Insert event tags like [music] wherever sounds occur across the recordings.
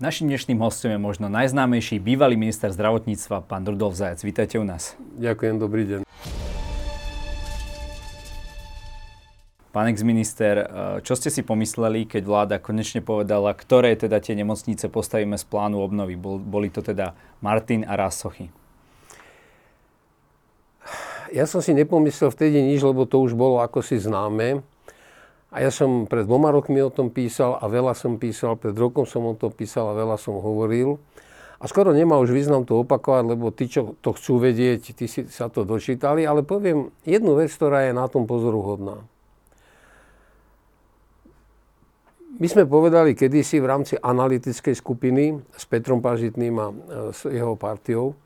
Našim dnešným hostom je možno najznámejší bývalý minister zdravotníctva, pán Rudolf Zajac. Vítajte u nás. Ďakujem, dobrý deň. Pán ex-minister, eh, čo ste si pomysleli, keď vláda konečne povedala, ktoré teda tie nemocnice postavíme z plánu obnovy? Boli to teda Martin a Rásochy. Ja som si nepomyslel vtedy nič, lebo to už bolo ako si známe. A ja som pred dvoma rokmi o tom písal a veľa som písal, pred rokom som o tom písal a veľa som hovoril. A skoro nemá už význam to opakovať, lebo tí, čo to chcú vedieť, tí si sa to dočítali. Ale poviem jednu vec, ktorá je na tom pozoruhodná. My sme povedali kedysi v rámci analytickej skupiny s Petrom Pažitným a e, s jeho partiou,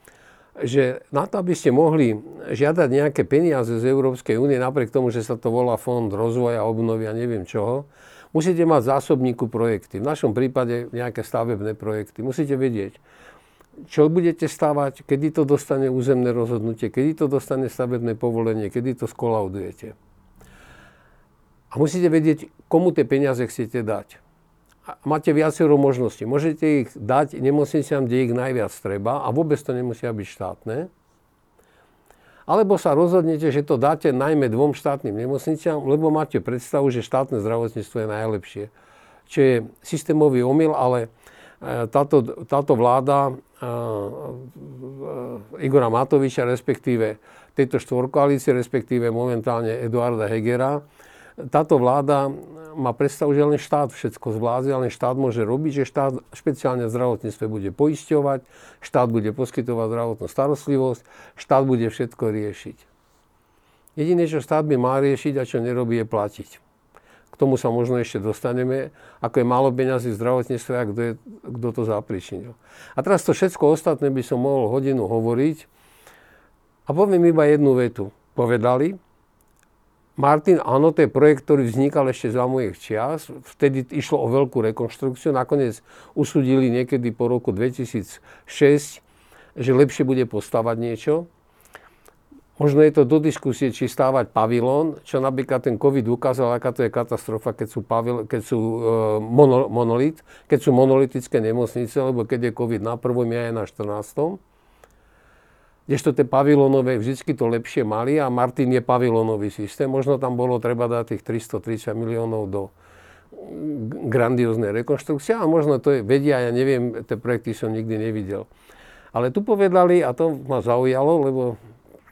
že na to, aby ste mohli žiadať nejaké peniaze z Európskej únie, napriek tomu, že sa to volá Fond rozvoja, obnovy a neviem čoho, musíte mať zásobníku projekty. V našom prípade nejaké stavebné projekty. Musíte vedieť, čo budete stavať, kedy to dostane územné rozhodnutie, kedy to dostane stavebné povolenie, kedy to skolaudujete. A musíte vedieť, komu tie peniaze chcete dať máte viacero možností. Môžete ich dať nemocniciam, kde ich najviac treba a vôbec to nemusia byť štátne. Alebo sa rozhodnete, že to dáte najmä dvom štátnym nemocniciam, lebo máte predstavu, že štátne zdravotníctvo je najlepšie. Čo je systémový omyl, ale e, táto, táto vláda uh, Igora Matoviča, respektíve tejto štvorkoalície, respektíve momentálne Eduarda Hegera, táto vláda má predstavu, že len štát všetko zvládze, len štát môže robiť, že štát špeciálne v zdravotníctve bude poisťovať, štát bude poskytovať zdravotnú starostlivosť, štát bude všetko riešiť. Jediné, čo štát by mal riešiť a čo nerobí, je platiť. K tomu sa možno ešte dostaneme, ako je málo peňazí v zdravotníctve a kto, kto to zapričinil. A teraz to všetko ostatné by som mohol hodinu hovoriť a poviem iba jednu vetu. Povedali, Martin, áno, to je projekt, ktorý vznikal ešte za mojich čias. Vtedy išlo o veľkú rekonštrukciu. Nakoniec usudili niekedy po roku 2006, že lepšie bude postavať niečo. Možno je to do diskusie, či stávať pavilón, čo napríklad ten COVID ukázal, aká to je katastrofa, keď sú, pavil, keď sú e, mono, monolit, keď sú monolitické nemocnice, lebo keď je COVID na prvom, je aj na 14 Kdežto tie pavilónové vždy to lepšie mali a Martin je pavilónový systém. Možno tam bolo treba dať tých 330 miliónov do grandióznej rekonštrukcie a možno to je, vedia, ja neviem, tie projekty som nikdy nevidel. Ale tu povedali, a to ma zaujalo, lebo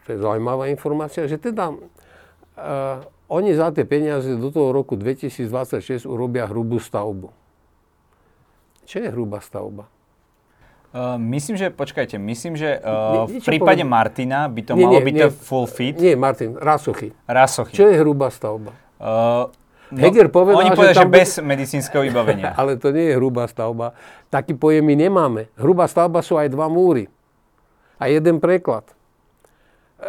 to je zaujímavá informácia, že teda uh, oni za tie peniaze do toho roku 2026 urobia hrubú stavbu. Čo je hrubá stavba? Uh, myslím, že, počkajte, myslím, že uh, v prípade povedal? Martina by to nie, malo nie, byť nie, full fit. Nie, Martin, Rasochy. Rasochy. Čo je hrubá stavba? Uh, no, Heger povedal, oni povedali, že, že bez by... medicínskeho vybavenia. [laughs] Ale to nie je hrubá stavba. Taký pojem my nemáme. Hrubá stavba sú aj dva múry. A jeden preklad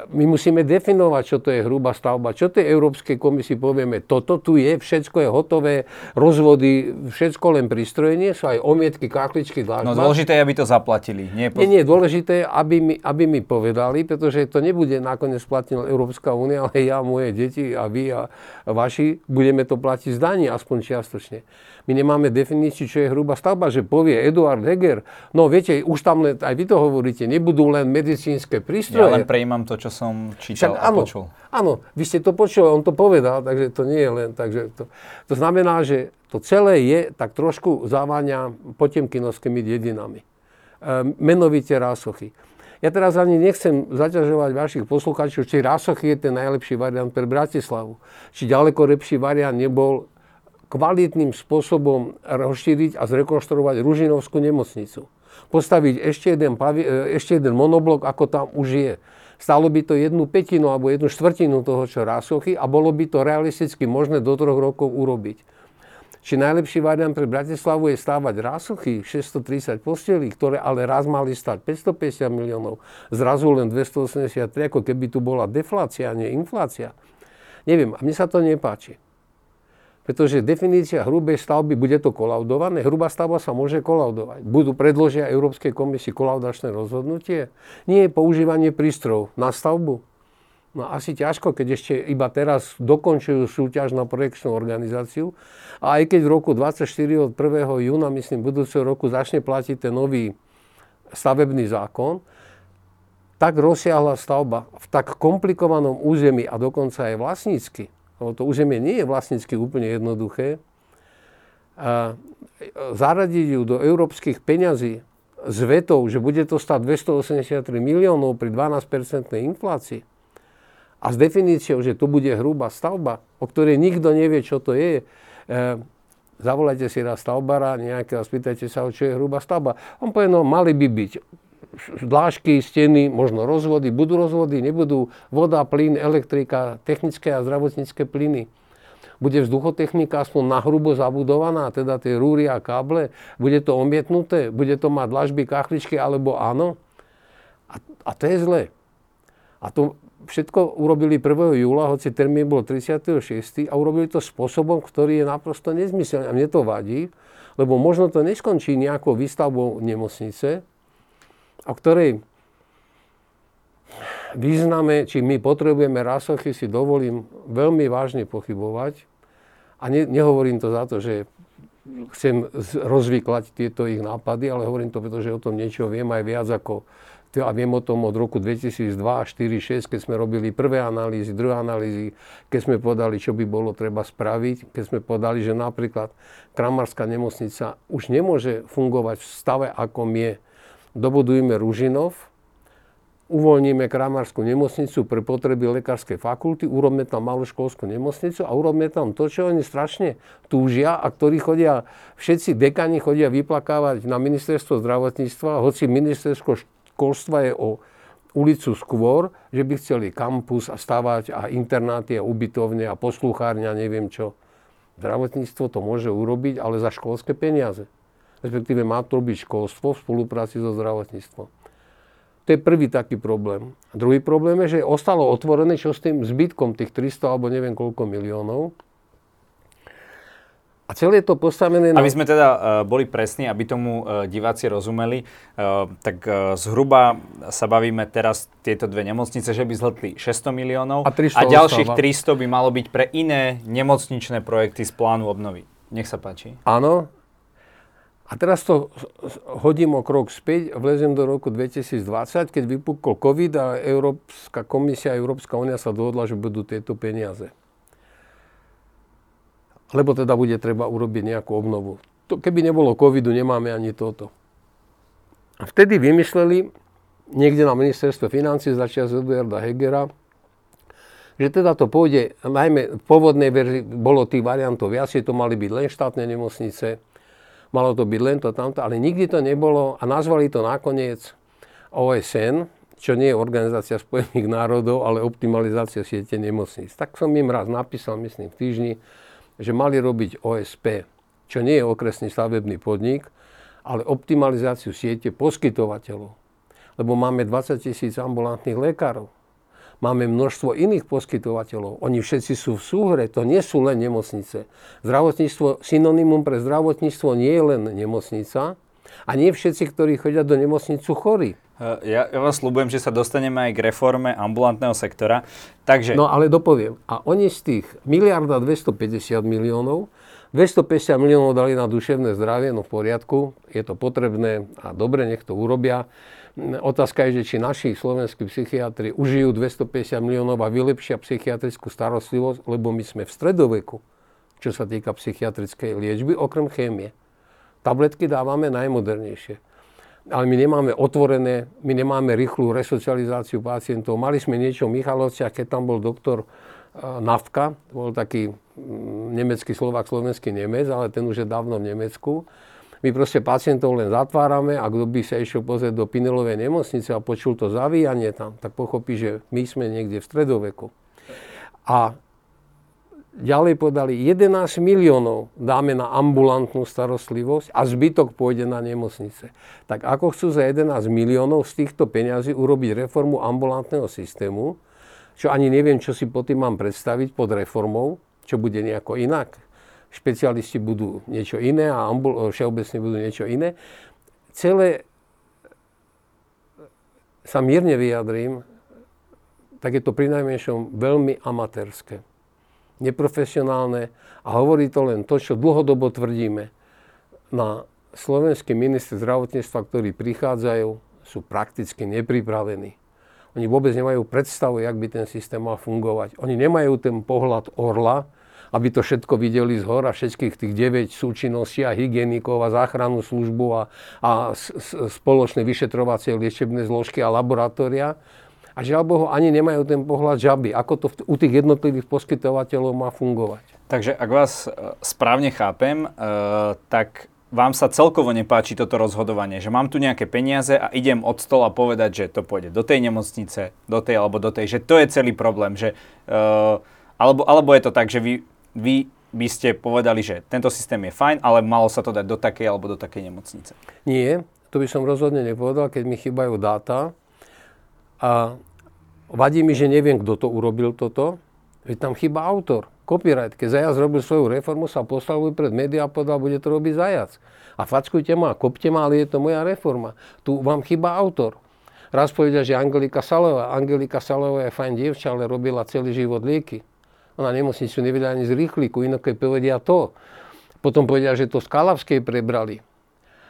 my musíme definovať, čo to je hrubá stavba. Čo tej Európskej komisii povieme, toto tu je, všetko je hotové, rozvody, všetko len pristrojenie, sú aj omietky, kakličky, dlažba. No dôležité je, aby to zaplatili. Nie, nie, nie dôležité, aby mi, aby mi povedali, pretože to nebude nakoniec platiť Európska únia, ale ja, moje deti a vy a vaši budeme to platiť z daní, aspoň čiastočne. My nemáme definíciu, čo je hrubá stavba, že povie Eduard Heger, no viete, už tam len, aj vy to hovoríte, nebudú len medicínske prístroje. Ja len prejímam to, čo som čítal Však, a áno, počul. Áno, vy ste to počuli, on to povedal, takže to nie je len. Takže to, to znamená, že to celé je tak trošku závania potemkinovskými dedinami. E, menovite rásochy. Ja teraz ani nechcem zaťažovať vašich poslucháčov, či Rásochy je ten najlepší variant pre Bratislavu. Či ďaleko lepší variant nebol kvalitným spôsobom rozšíriť a zrekonštruovať Ružinovskú nemocnicu. Postaviť ešte jeden, pavi, e, ešte jeden monoblok, ako tam už je. Stalo by to jednu petinu alebo jednu štvrtinu toho, čo Rásochy a bolo by to realisticky možné do troch rokov urobiť. Či najlepší variant pre Bratislavu je stávať Rásochy 630 postelí, ktoré ale raz mali stať 550 miliónov, zrazu len 283, ako keby tu bola deflácia, nie inflácia. Neviem, a mne sa to nepáči. Pretože definícia hrubej stavby, bude to kolaudované, hrubá stavba sa môže kolaudovať. Budú predložia Európskej komisii kolaudačné rozhodnutie? Nie je používanie prístrojov na stavbu. No asi ťažko, keď ešte iba teraz dokončujú súťaž na projekčnú organizáciu. A aj keď v roku 24 od 1. júna, myslím, budúceho roku začne platiť ten nový stavebný zákon, tak rozsiahla stavba v tak komplikovanom území a dokonca aj vlastnícky, to územie nie je vlastnícky úplne jednoduché, a zaradiť ju do európskych peňazí s vetou, že bude to stať 283 miliónov pri 12-percentnej inflácii, a s definíciou, že to bude hrubá stavba, o ktorej nikto nevie, čo to je, e, zavolajte si raz stavbara nejakého a spýtajte sa, čo je hrubá stavba. On povie, no mali by byť dlážky, steny, možno rozvody, budú rozvody, nebudú voda, plyn, elektrika, technické a zdravotnícke plyny. Bude vzduchotechnika aspoň na hrubo zabudovaná, teda tie rúry a káble, bude to omietnuté, bude to mať dlažby, kachličky, alebo áno. A, a to je zle. A to všetko urobili 1. júla, hoci termín bol 36. a urobili to spôsobom, ktorý je naprosto nezmyselný. A mne to vadí, lebo možno to neskončí nejakou výstavbou nemocnice, o ktorej význame, či my potrebujeme rasochy, si dovolím veľmi vážne pochybovať. A ne, nehovorím to za to, že chcem rozvyklať tieto ich nápady, ale hovorím to, pretože o tom niečo viem aj viac ako a viem o tom od roku 2002, 4, 6, keď sme robili prvé analýzy, druhé analýzy, keď sme povedali, čo by bolo treba spraviť, keď sme povedali, že napríklad Kramarská nemocnica už nemôže fungovať v stave, ako je. Dobudujeme Ružinov, uvoľníme Kramarskú nemocnicu pre potreby lekárskej fakulty, urobme tam malú školskú nemocnicu a urobme tam to, čo oni strašne túžia a ktorí chodia, všetci dekani chodia vyplakávať na ministerstvo zdravotníctva, hoci ministerstvo školstva je o ulicu skôr, že by chceli kampus a stavať a internáty a ubytovne a poslúchárňa, neviem čo. Zdravotníctvo to môže urobiť, ale za školské peniaze. Respektíve má to robiť školstvo v spolupráci so zdravotníctvom. To je prvý taký problém. A druhý problém je, že ostalo otvorené, čo s tým zbytkom tých 300 alebo neviem koľko miliónov. A celé je to postavené na... Aby sme teda uh, boli presní, aby tomu uh, diváci rozumeli, uh, tak uh, zhruba sa bavíme teraz tieto dve nemocnice, že by zhltli 600 miliónov a, a ďalších ostáva. 300 by malo byť pre iné nemocničné projekty z plánu obnovy. Nech sa páči. Áno. A teraz to hodím o krok späť, vlezem do roku 2020, keď vypukol COVID a Európska komisia a Európska únia sa dohodla, že budú tieto peniaze lebo teda bude treba urobiť nejakú obnovu. To, keby nebolo covidu, nemáme ani toto. A vtedy vymysleli niekde na ministerstve financí začia Eduarda Hegera, že teda to pôjde, najmä v pôvodnej verzii bolo tých variantov viac, to mali byť len štátne nemocnice, malo to byť len to tamto, ale nikdy to nebolo a nazvali to nakoniec OSN, čo nie je Organizácia spojených národov, ale optimalizácia siete nemocníc. Tak som im raz napísal, myslím, v týždni, že mali robiť OSP, čo nie je okresný stavebný podnik, ale optimalizáciu siete poskytovateľov. Lebo máme 20 tisíc ambulantných lekárov. Máme množstvo iných poskytovateľov. Oni všetci sú v súhre, to nie sú len nemocnice. Zdravotníctvo, synonymum pre zdravotníctvo nie je len nemocnica a nie všetci, ktorí chodia do nemocnicu, chorí. Ja, ja vás slúbujem, že sa dostaneme aj k reforme ambulantného sektora. Takže... No ale dopoviem. A oni z tých miliarda 250 miliónov, 250 miliónov dali na duševné zdravie, no v poriadku, je to potrebné a dobre, nech to urobia. Otázka je, že či naši slovenskí psychiatri užijú 250 miliónov a vylepšia psychiatrickú starostlivosť, lebo my sme v stredoveku, čo sa týka psychiatrickej liečby, okrem chémie. Tabletky dávame najmodernejšie ale my nemáme otvorené, my nemáme rýchlu resocializáciu pacientov. Mali sme niečo v Michalovciach, keď tam bol doktor e, Navka, bol taký mm, nemecký Slovák, slovenský Nemec, ale ten už je dávno v Nemecku. My proste pacientov len zatvárame a kto by sa išiel pozrieť do Pinelovej nemocnice a počul to zavíjanie tam, tak pochopí, že my sme niekde v stredoveku. A ďalej povedali, 11 miliónov dáme na ambulantnú starostlivosť a zbytok pôjde na nemocnice. Tak ako chcú za 11 miliónov z týchto peňazí urobiť reformu ambulantného systému, čo ani neviem, čo si pod tým mám predstaviť pod reformou, čo bude nejako inak. Špecialisti budú niečo iné a ambul- všeobecne budú niečo iné. Celé sa mierne vyjadrím, tak je to pri najmenšom veľmi amatérske, neprofesionálne a hovorí to len to, čo dlhodobo tvrdíme. Na slovenský minister zdravotníctva, ktorí prichádzajú, sú prakticky nepripravení. Oni vôbec nemajú predstavu, jak by ten systém mal fungovať. Oni nemajú ten pohľad orla, aby to všetko videli z hora, všetkých tých 9 súčinností a hygienikov a záchrannú službu a, a spoločné vyšetrovacie liečebné zložky a laboratória. A žiaľ Bohu, ani nemajú ten pohľad žaby, ako to u tých jednotlivých poskytovateľov má fungovať. Takže ak vás e, správne chápem, uh, tak vám sa celkovo nepáči toto rozhodovanie, že mám tu nejaké peniaze a idem od stola povedať, že to pôjde do tej nemocnice, do tej alebo do tej, že to je celý problém, že, uh, alebo, alebo je to tak, že vy, vy by ste povedali, že tento systém je fajn, ale malo sa to dať do takej alebo do takej nemocnice. Nie, to by som rozhodne nepovedal, keď mi chýbajú dáta a vadí mi, že neviem, kto to urobil toto, veď tam chýba autor copyright. Keď Zajac robil svoju reformu, sa postavil pred médiá a povedal, bude to robiť Zajac. A fackujte ma, kopte ma, ale je to moja reforma. Tu vám chýba autor. Raz povedal, že Angelika Salová. Angelika Salová je fajn dievča, ale robila celý život lieky. Ona nemocnicu nevedela ani z rýchliku, inak keď povedia to. Potom povedia, že to z Kalavskej prebrali.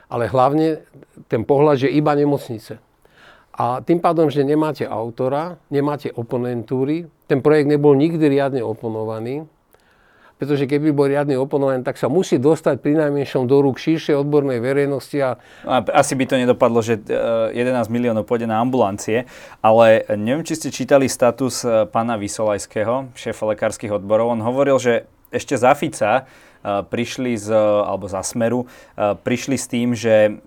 Ale hlavne ten pohľad, že iba nemocnice. A tým pádom, že nemáte autora, nemáte oponentúry, ten projekt nebol nikdy riadne oponovaný, pretože keby bol riadne oponovaný, tak sa musí dostať pri najmenšom do rúk širšej odbornej verejnosti. A... a asi by to nedopadlo, že 11 e, miliónov pôjde na ambulancie, ale neviem, či ste čítali status e, pána Vysolajského, šéfa lekárskych odborov. On hovoril, že ešte za Fica prišli z, alebo za Smeru, prišli s tým, že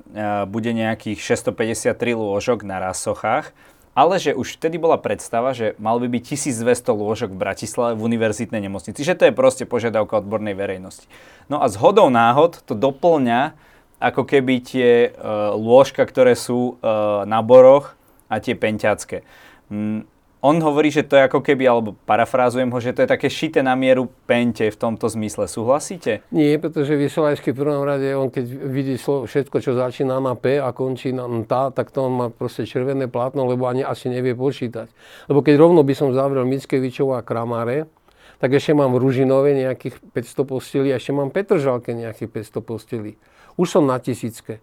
bude nejakých 653 lôžok na Rasochách, ale že už vtedy bola predstava, že mal by byť 1200 lôžok v Bratislave v univerzitnej nemocnici, že to je proste požiadavka odbornej verejnosti. No a z hodou náhod to doplňa ako keby tie uh, lôžka, ktoré sú uh, na boroch a tie penťacké. Mm, on hovorí, že to je ako keby, alebo parafrázujem ho, že to je také šité na mieru pente v tomto zmysle. Súhlasíte? Nie, pretože Vysolajský v prvom rade, on keď vidí všetko, čo začína na P a končí na tá, tak to on má proste červené plátno, lebo ani asi nevie počítať. Lebo keď rovno by som zavrel Mickevičov a Kramare, tak ešte mám v Ružinove nejakých 500 postelí a ešte mám Petržalke nejakých 500 postelí. Už som na tisícke.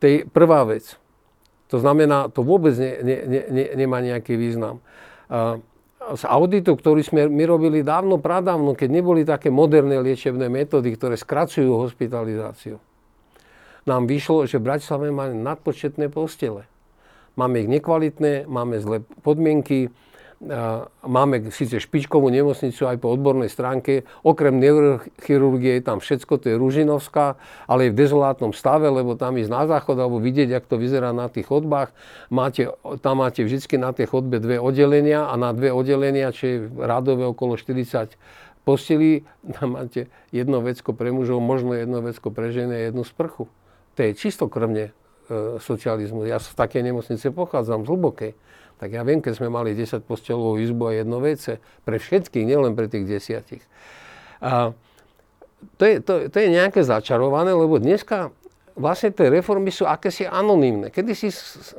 To je prvá vec. To znamená, to vôbec ne, ne, ne, nemá nejaký význam. Z auditu, ktorý sme my robili dávno, pradávno, keď neboli také moderné liečebné metódy, ktoré skracujú hospitalizáciu, nám vyšlo, že v Bratislave máme nadpočetné postele. Máme ich nekvalitné, máme zlé podmienky, Máme síce špičkovú nemocnicu aj po odbornej stránke. Okrem neurochirurgie je tam všetko, to je Ružinovská, ale je v dezolátnom stave, lebo tam ísť na záchod alebo vidieť, ako to vyzerá na tých chodbách. Máte, tam máte vždy na tej chodbe dve oddelenia a na dve oddelenia, čo je radové okolo 40 postelí, tam máte jedno vecko pre mužov, možno jedno vecko pre ženy a jednu sprchu. To je čistokrvne e, socializmus. Ja z takej nemocnice pochádzam, z hlbokej. Tak ja viem, keď sme mali 10 postelovú izbu a jedno vece, pre všetkých, nielen pre tých desiatich. A to je, to, to je nejaké začarované, lebo dneska vlastne tie reformy sú akési anonimné. Kedy si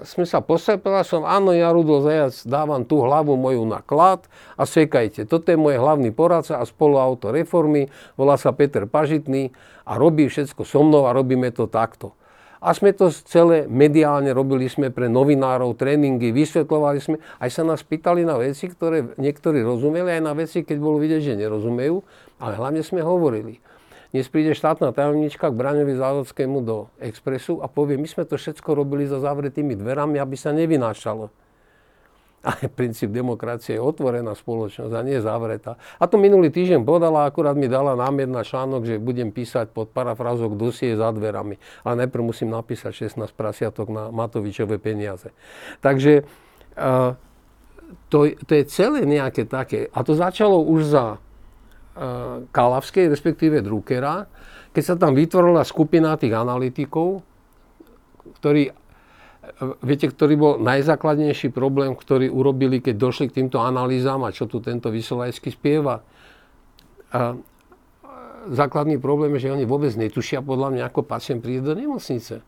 sme sa postavili, som, áno, ja Rudol Zajac dávam tú hlavu moju na klad a sekajte. Toto je môj hlavný poradca a spoluautor reformy, volá sa Peter Pažitný a robí všetko so mnou a robíme to takto. A sme to celé mediálne robili sme pre novinárov, tréningy, vysvetľovali sme. Aj sa nás pýtali na veci, ktoré niektorí rozumeli, aj na veci, keď bolo vidieť, že nerozumejú. Ale hlavne sme hovorili. Dnes príde štátna tajomnička k Braňovi Závodskému do Expressu a povie, my sme to všetko robili za zavretými dverami, aby sa nevynášalo. Ale princíp demokracie je otvorená spoločnosť a nie zavretá. A to minulý týždeň podala, akurát mi dala námiet na článok, že budem písať pod parafrázok dosie za dverami. Ale najprv musím napísať 16 prasiatok na Matovičové peniaze. Takže uh, to, to je celé nejaké také. A to začalo už za uh, Kalavskej, respektíve Druckera, keď sa tam vytvorila skupina tých analytikov, ktorí Viete, ktorý bol najzákladnejší problém, ktorý urobili, keď došli k týmto analýzám a čo tu tento Vysolajský spieva? A základný problém je, že oni vôbec netušia podľa mňa, ako pacient príde do nemocnice.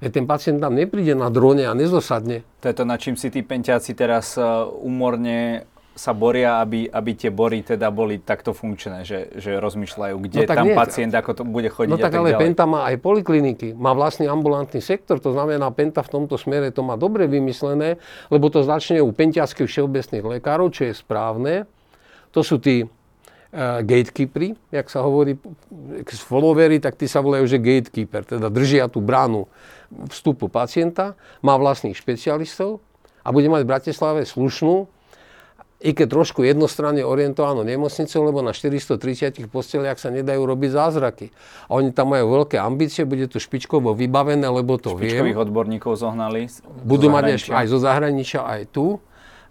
Ten pacient tam nepríde na drone a nezosadne. To je to, na čím si tí penťáci teraz umorne sa boria, aby, aby tie bory teda boli takto funkčné, že, že rozmýšľajú, kde no, tam nie. pacient, ako to bude chodiť No tak, tak ale ďalej. Penta má aj polikliniky, má vlastný ambulantný sektor, to znamená, Penta v tomto smere to má dobre vymyslené, lebo to začne u pentiackých všeobecných lekárov, čo je správne. To sú tí uh, gatekeepery, jak sa hovorí, followery, tak tí sa volajú, že gatekeeper, teda držia tú bránu vstupu pacienta, má vlastných špecialistov a bude mať v Bratislave slušnú i keď trošku jednostranne orientovanú nemocnicu, lebo na 430 posteliach sa nedajú robiť zázraky. A oni tam majú veľké ambície, bude to špičkovo vybavené, lebo to vie. Špičkových odborníkov zohnali. Budú mať aj zo zahraničia, aj tu.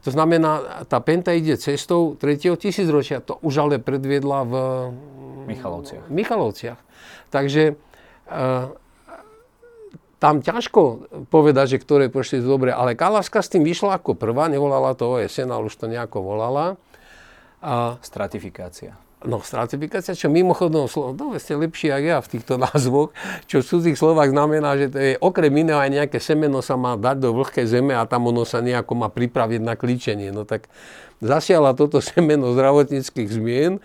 To znamená, tá Penta ide cestou 3. tisícročia. To už ale predviedla v Michalovciach. Michalovciach. Takže uh, tam ťažko povedať, že ktoré sú dobre, ale Kalavska s tým vyšla ako prvá, nevolala to OSN, ale už to nejako volala. A, stratifikácia. No, stratifikácia, čo mimochodom slovo, no ste lepší ako ja v týchto [laughs] názvoch, čo v cudzích slovách znamená, že to je okrem iného aj nejaké semeno sa má dať do vlhkej zeme a tam ono sa nejako má pripraviť na klíčenie. No tak zasiala toto [laughs] semeno zdravotníckých zmien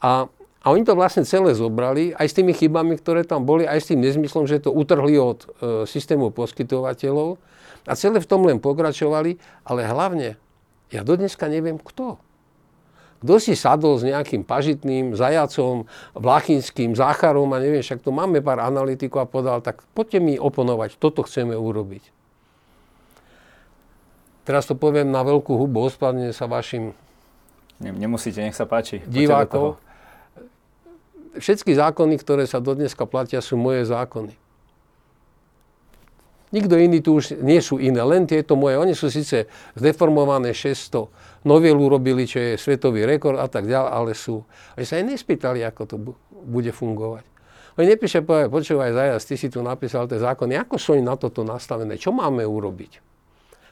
a a oni to vlastne celé zobrali, aj s tými chybami, ktoré tam boli, aj s tým nezmyslom, že to utrhli od e, systému poskytovateľov. A celé v tom len pokračovali, ale hlavne, ja dodneska neviem kto. Kto si sadol s nejakým pažitným, zajacom, vlachinským, zácharom a neviem, však tu máme pár analytikov a povedal, tak poďte mi oponovať, toto chceme urobiť. Teraz to poviem na veľkú hubu, ospadne sa vašim Nemusíte, nech sa páči. Divákov všetky zákony, ktoré sa dodneska platia, sú moje zákony. Nikto iný tu už nie sú iné, len tieto moje. Oni sú síce zdeformované 600, novelu robili, čo je svetový rekord a tak ďalej, ale sú. Oni sa aj nespýtali, ako to bude fungovať. Oni nepíše, povedať, počúvaj, Zajac, ty si tu napísal tie zákony, ako sú oni na toto nastavené, čo máme urobiť?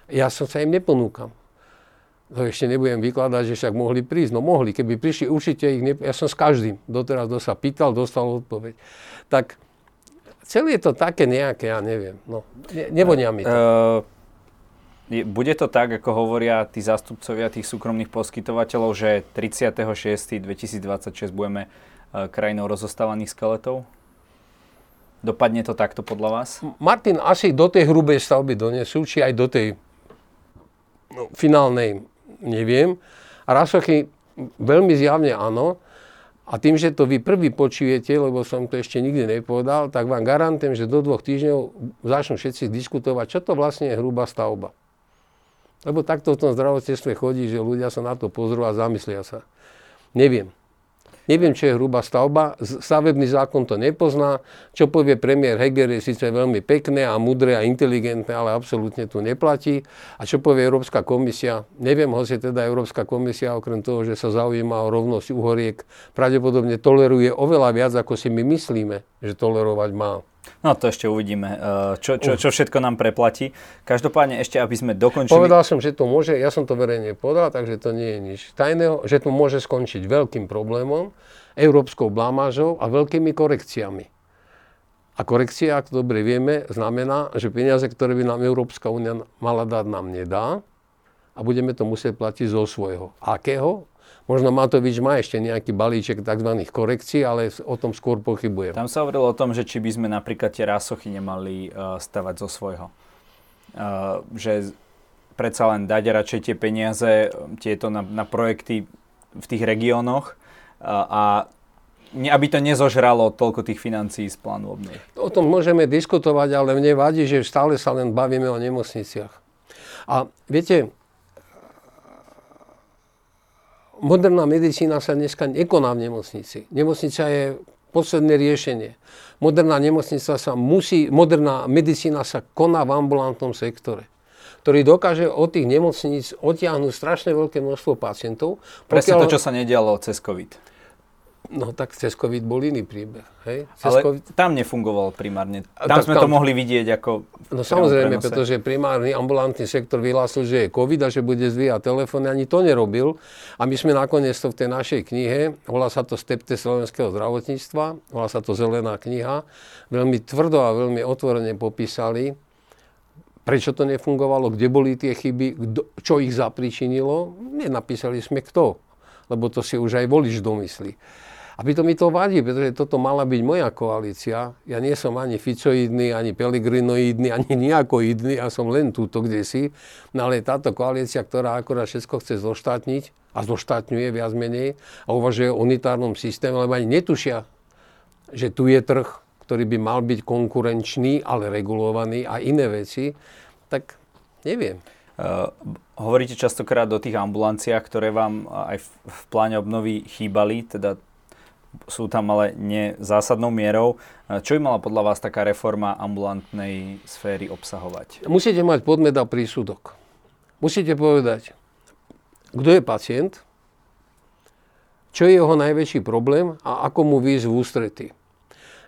Ja som sa im neponúkam to ešte nebudem vykladať, že však mohli prísť. No mohli, keby prišli, určite ich, ne... ja som s každým doteraz, kto sa pýtal, dostal odpoveď. Tak celé je to také nejaké, ja neviem, no, ne, nevonia mi to. Uh... Bude to tak, ako hovoria tí zástupcovia tých súkromných poskytovateľov, že 36.2026 budeme uh, krajinou rozostávaných skeletov? Dopadne to takto podľa vás? Martin, asi do tej hrubej stavby donesú, či aj do tej no, finálnej neviem. A rasochy veľmi zjavne áno. A tým, že to vy prvý počujete, lebo som to ešte nikdy nepovedal, tak vám garantujem, že do dvoch týždňov začnú všetci diskutovať, čo to vlastne je hrubá stavba. Lebo takto v tom zdravotníctve chodí, že ľudia sa na to pozrú a zamyslia sa. Neviem. Neviem, čo je hrubá stavba. Stavebný zákon to nepozná. Čo povie premiér Heger je síce veľmi pekné a mudré a inteligentné, ale absolútne tu neplatí. A čo povie Európska komisia? Neviem, hoci teda Európska komisia okrem toho, že sa zaujíma o rovnosť uhoriek, pravdepodobne toleruje oveľa viac, ako si my myslíme, že tolerovať má. No to ešte uvidíme, eh, čo, čo, čo všetko nám preplatí. Každopádne ešte, aby sme dokončili... Povedal som, že to môže, ja som to verejne povedal, takže to nie je nič tajného, že to môže skončiť veľkým problémom, európskou blamážou a veľkými korekciami. A korekcia, ako dobre vieme, znamená, že peniaze, ktoré by nám Európska únia mala dať, nám nedá a budeme to musieť platiť zo svojho. Akého? Možno Matovič má ešte nejaký balíček tzv. korekcií, ale o tom skôr pochybujem. Tam sa hovorilo o tom, že či by sme napríklad tie rásochy nemali uh, stavať zo svojho. Uh, že predsa len dať radšej tie peniaze tieto na, na projekty v tých regiónoch a aby to nezožralo toľko tých financií z plánu obnej. O tom môžeme diskutovať, ale mne vadí, že stále sa len bavíme o nemocniciach. A viete, moderná medicína sa dneska nekoná v nemocnici. Nemocnica je posledné riešenie. Moderná nemocnica sa musí, moderná medicína sa koná v ambulantnom sektore ktorý dokáže od tých nemocníc odtiahnuť strašne veľké množstvo pacientov. Presne pokiaľ... to, čo sa nedialo cez COVID. No tak cez COVID bol iný príbeh. Hej? Cez Ale COVID... tam nefungoval primárne. Tam tak, sme tam... to mohli vidieť ako No samozrejme, pretože primárny ambulantný sektor vyhlásil, že je COVID a že bude zvíjať telefóny, ani to nerobil. A my sme nakoniec to v tej našej knihe, volá sa to Stepte slovenského zdravotníctva, volá sa to Zelená kniha, veľmi tvrdo a veľmi otvorene popísali, prečo to nefungovalo, kde boli tie chyby, čo ich zapričinilo. Nenapísali sme kto, lebo to si už aj volič domyslí. A to mi to vadí, pretože toto mala byť moja koalícia. Ja nie som ani Ficoidný, ani Peligrinoidný, ani nejakoidný, ja som len túto kde si. No ale táto koalícia, ktorá akorát všetko chce zoštátniť a zoštátňuje viac menej a uvažuje o unitárnom systéme, lebo ani netušia, že tu je trh, ktorý by mal byť konkurenčný, ale regulovaný a iné veci, tak neviem. Uh, hovoríte častokrát o tých ambulanciách, ktoré vám aj v, v pláne obnovy chýbali, teda sú tam ale nie zásadnou mierou. Čo by mala podľa vás taká reforma ambulantnej sféry obsahovať? Musíte mať podmet a prísudok. Musíte povedať, kto je pacient, čo je jeho najväčší problém a ako mu výjsť v ústretí.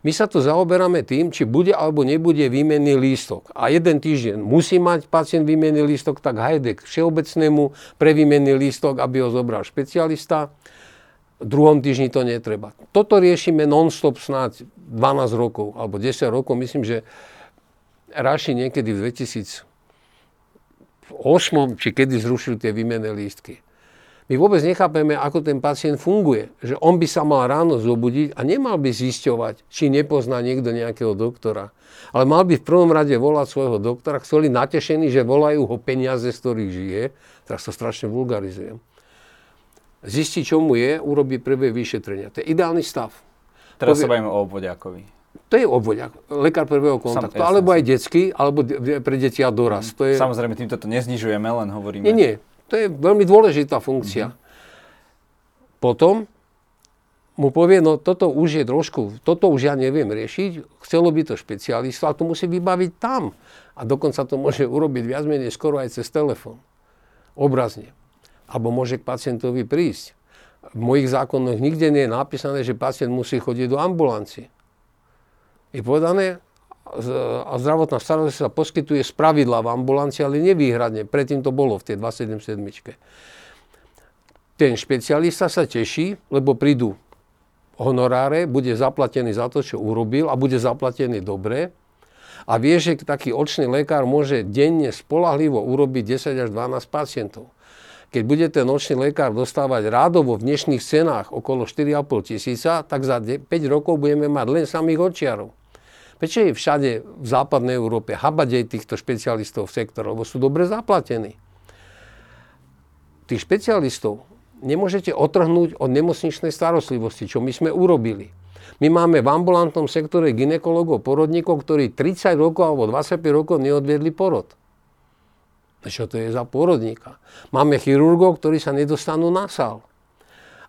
My sa to zaoberáme tým, či bude alebo nebude výmenný lístok. A jeden týždeň musí mať pacient výmenný lístok, tak hajde k všeobecnému pre výmenný lístok, aby ho zobral špecialista druhom týždni to netreba. Toto riešime non-stop snáď 12 rokov, alebo 10 rokov. Myslím, že Raši niekedy v 2008, či kedy zrušili tie výmenné lístky. My vôbec nechápeme, ako ten pacient funguje. Že on by sa mal ráno zobudiť a nemal by zisťovať, či nepozná niekto nejakého doktora. Ale mal by v prvom rade volať svojho doktora, ktorý natešený, že volajú ho peniaze, z ktorých žije. Teraz to strašne vulgarizujem zistí, čo mu je, urobí prvé vyšetrenia. To je ideálny stav. Teraz Povie, sa bavíme o obvodiakovi. To je obvodiak, lekár prvého kontaktu, Sam, alebo aj detský, alebo pre deti a dorast. To je... Samozrejme, týmto to neznižujeme, len hovoríme. Nie, nie. To je veľmi dôležitá funkcia. Mm-hmm. Potom mu povie, no toto už je trošku, toto už ja neviem riešiť, chcelo by to špecialista, ale to musí vybaviť tam. A dokonca to môže urobiť viac menej skoro aj cez telefón. Obrazne alebo môže k pacientovi prísť. V mojich zákonoch nikde nie je napísané, že pacient musí chodiť do ambulancie. Je povedané, a zdravotná starostlivosť sa poskytuje z pravidla v ambulancii, ale nevýhradne. Predtým to bolo v tej 277. Ten špecialista sa teší, lebo prídu honoráre, bude zaplatený za to, čo urobil a bude zaplatený dobre. A vie, že taký očný lekár môže denne spolahlivo urobiť 10 až 12 pacientov keď bude ten nočný lekár dostávať rádovo v dnešných cenách okolo 4,5 tisíca, tak za 5 rokov budeme mať len samých očiarov. Prečo je všade v západnej Európe habadej týchto špecialistov v sektore, lebo sú dobre zaplatení. Tých špecialistov nemôžete otrhnúť od nemocničnej starostlivosti, čo my sme urobili. My máme v ambulantnom sektore ginekologov, porodníkov, ktorí 30 rokov alebo 25 rokov neodviedli porod. Čo to je za pôrodníka? Máme chirurgov, ktorí sa nedostanú na sál.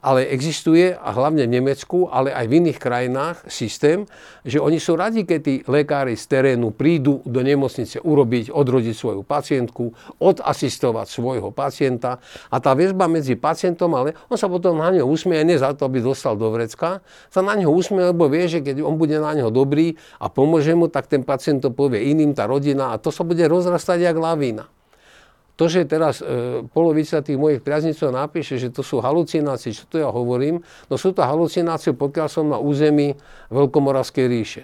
Ale existuje, a hlavne v Nemecku, ale aj v iných krajinách, systém, že oni sú radi, keď tí lekári z terénu prídu do nemocnice urobiť, odrodiť svoju pacientku, odasistovať svojho pacienta. A tá väzba medzi pacientom, ale on sa potom na ňo usmieje, nie za to, aby dostal do vrecka, sa na ňo usmieje, lebo vie, že keď on bude na ňo dobrý a pomôže mu, tak ten pacient to povie iným, tá rodina a to sa bude rozrastať jak lavína. To, že teraz e, polovica tých mojich priaznicov napíše, že to sú halucinácie, čo to ja hovorím, no sú to halucinácie, pokiaľ som na území Veľkomoravskej ríše.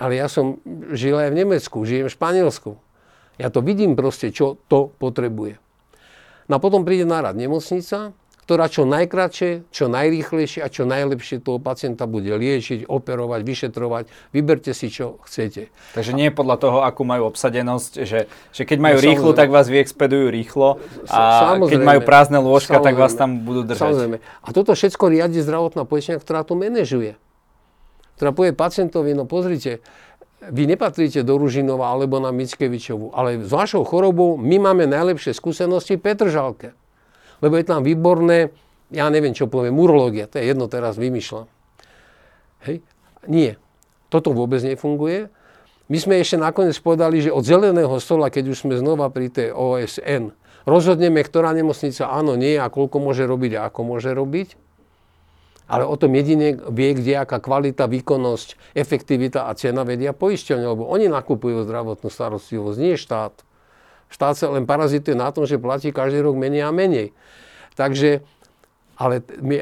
Ale ja som žil aj v Nemecku, žijem v Španielsku. Ja to vidím proste, čo to potrebuje. No a potom príde nárad nemocnica, ktorá čo najkračšie, čo najrýchlejšie a čo najlepšie toho pacienta bude liečiť, operovať, vyšetrovať. Vyberte si, čo chcete. Takže nie podľa toho, akú majú obsadenosť, že, že keď majú no, rýchlo, tak vás vyexpedujú rýchlo a keď majú prázdne lôžka, tak vás tam budú držať. Samozrejme. A toto všetko riadi zdravotná poistenia, ktorá to manažuje. Ktorá povie pacientovi, no pozrite, vy nepatríte do Ružinova alebo na Mickevičovu, ale s vašou chorobou my máme najlepšie skúsenosti v Petržalke lebo je tam výborné, ja neviem, čo poviem, urológia, to je jedno teraz vymýšľam. Hej? Nie. Toto vôbec nefunguje. My sme ešte nakoniec povedali, že od zeleného stola, keď už sme znova pri tej OSN, rozhodneme, ktorá nemocnica áno, nie a koľko môže robiť a ako môže robiť. Ale o tom jedine vie, kde aká kvalita, výkonnosť, efektivita a cena vedia poisťovne, lebo oni nakupujú zdravotnú starostlivosť, nie štát. Štát sa len parazituje na tom, že platí každý rok menej a menej. Takže, ale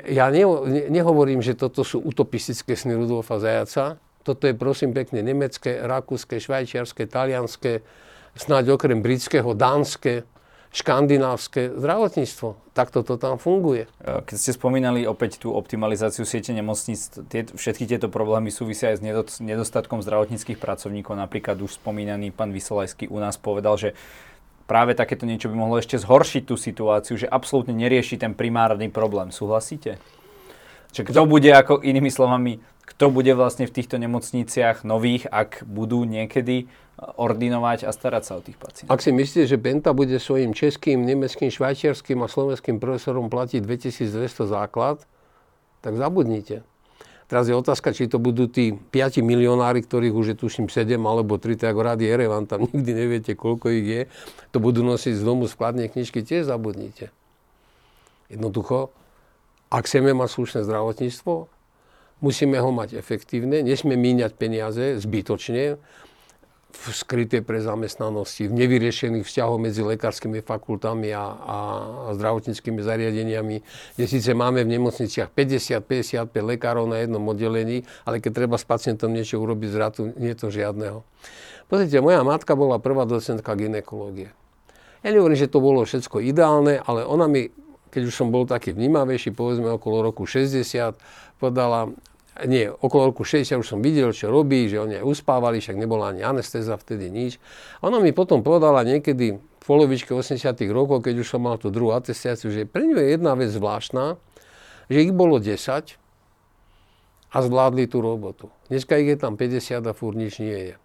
ja ne, nehovorím, že toto sú utopistické sny Rudolfa Zajaca. Toto je prosím pekne nemecké, rakúske, švajčiarske, talianské, snáď okrem britského, dánske, škandinávske zdravotníctvo. Takto to tam funguje. Keď ste spomínali opäť tú optimalizáciu siete nemocníc, tie, všetky tieto problémy súvisia aj s nedostatkom zdravotníckých pracovníkov. Napríklad už spomínaný pán Vysolajský u nás povedal, že práve takéto niečo by mohlo ešte zhoršiť tú situáciu, že absolútne nerieši ten primárny problém. Súhlasíte? Čiže kto bude, ako inými slovami, kto bude vlastne v týchto nemocniciach nových, ak budú niekedy ordinovať a starať sa o tých pacientov. Ak si myslíte, že Benta bude svojim českým, nemeckým, švajčiarským a slovenským profesorom platiť 2200 základ, tak zabudnite. Teraz je otázka, či to budú tí 5 milionári, ktorých už je tuším 7 alebo 3, tak rádi Erevan, tam [laughs] nikdy neviete, koľko ich je. To budú nosiť z domu skladné knižky, tiež zabudnite. Jednoducho, ak chceme mať slušné zdravotníctvo, musíme ho mať efektívne, nesme míňať peniaze zbytočne, v skrytej pre zamestnanosti, v nevyriešených vzťahoch medzi lekárskymi fakultami a, a zdravotníckými zariadeniami, kde síce máme v nemocniciach 50-55 lekárov na jednom oddelení, ale keď treba s pacientom niečo urobiť z ratu, nie je to žiadneho. Pozrite, moja matka bola prvá docentka ginekológie. Ja nehovorím, že to bolo všetko ideálne, ale ona mi, keď už som bol taký vnímavejší, povedzme okolo roku 60, povedala, nie, okolo roku 60 už som videl, čo robí, že oni aj uspávali, však nebola ani anestéza vtedy nič. Ona mi potom povedala niekedy v polovičke 80 rokov, keď už som mal tú druhú atestáciu, že pre ňu je jedna vec zvláštna, že ich bolo 10 a zvládli tú robotu. Dneska ich je tam 50 a fúr nič nie je.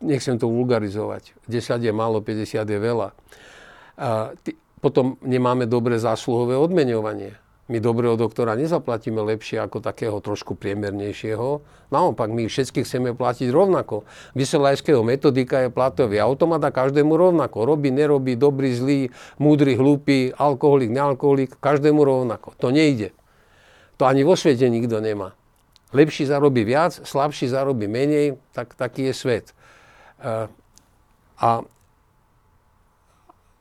Nechcem to vulgarizovať. 10 je málo, 50 je veľa. A t- potom nemáme dobre zásluhové odmeňovanie. My dobrého doktora nezaplatíme lepšie ako takého trošku priemernejšieho. Naopak, my všetky chceme platiť rovnako. Vyselajského metodika je platový automat a každému rovnako. Robí, nerobí, dobrý, zlý, múdry, hlúpy, alkoholik, nealkoholik, každému rovnako. To nejde. To ani vo svete nikto nemá. Lepší zarobí viac, slabší zarobí menej, tak taký je svet. E, a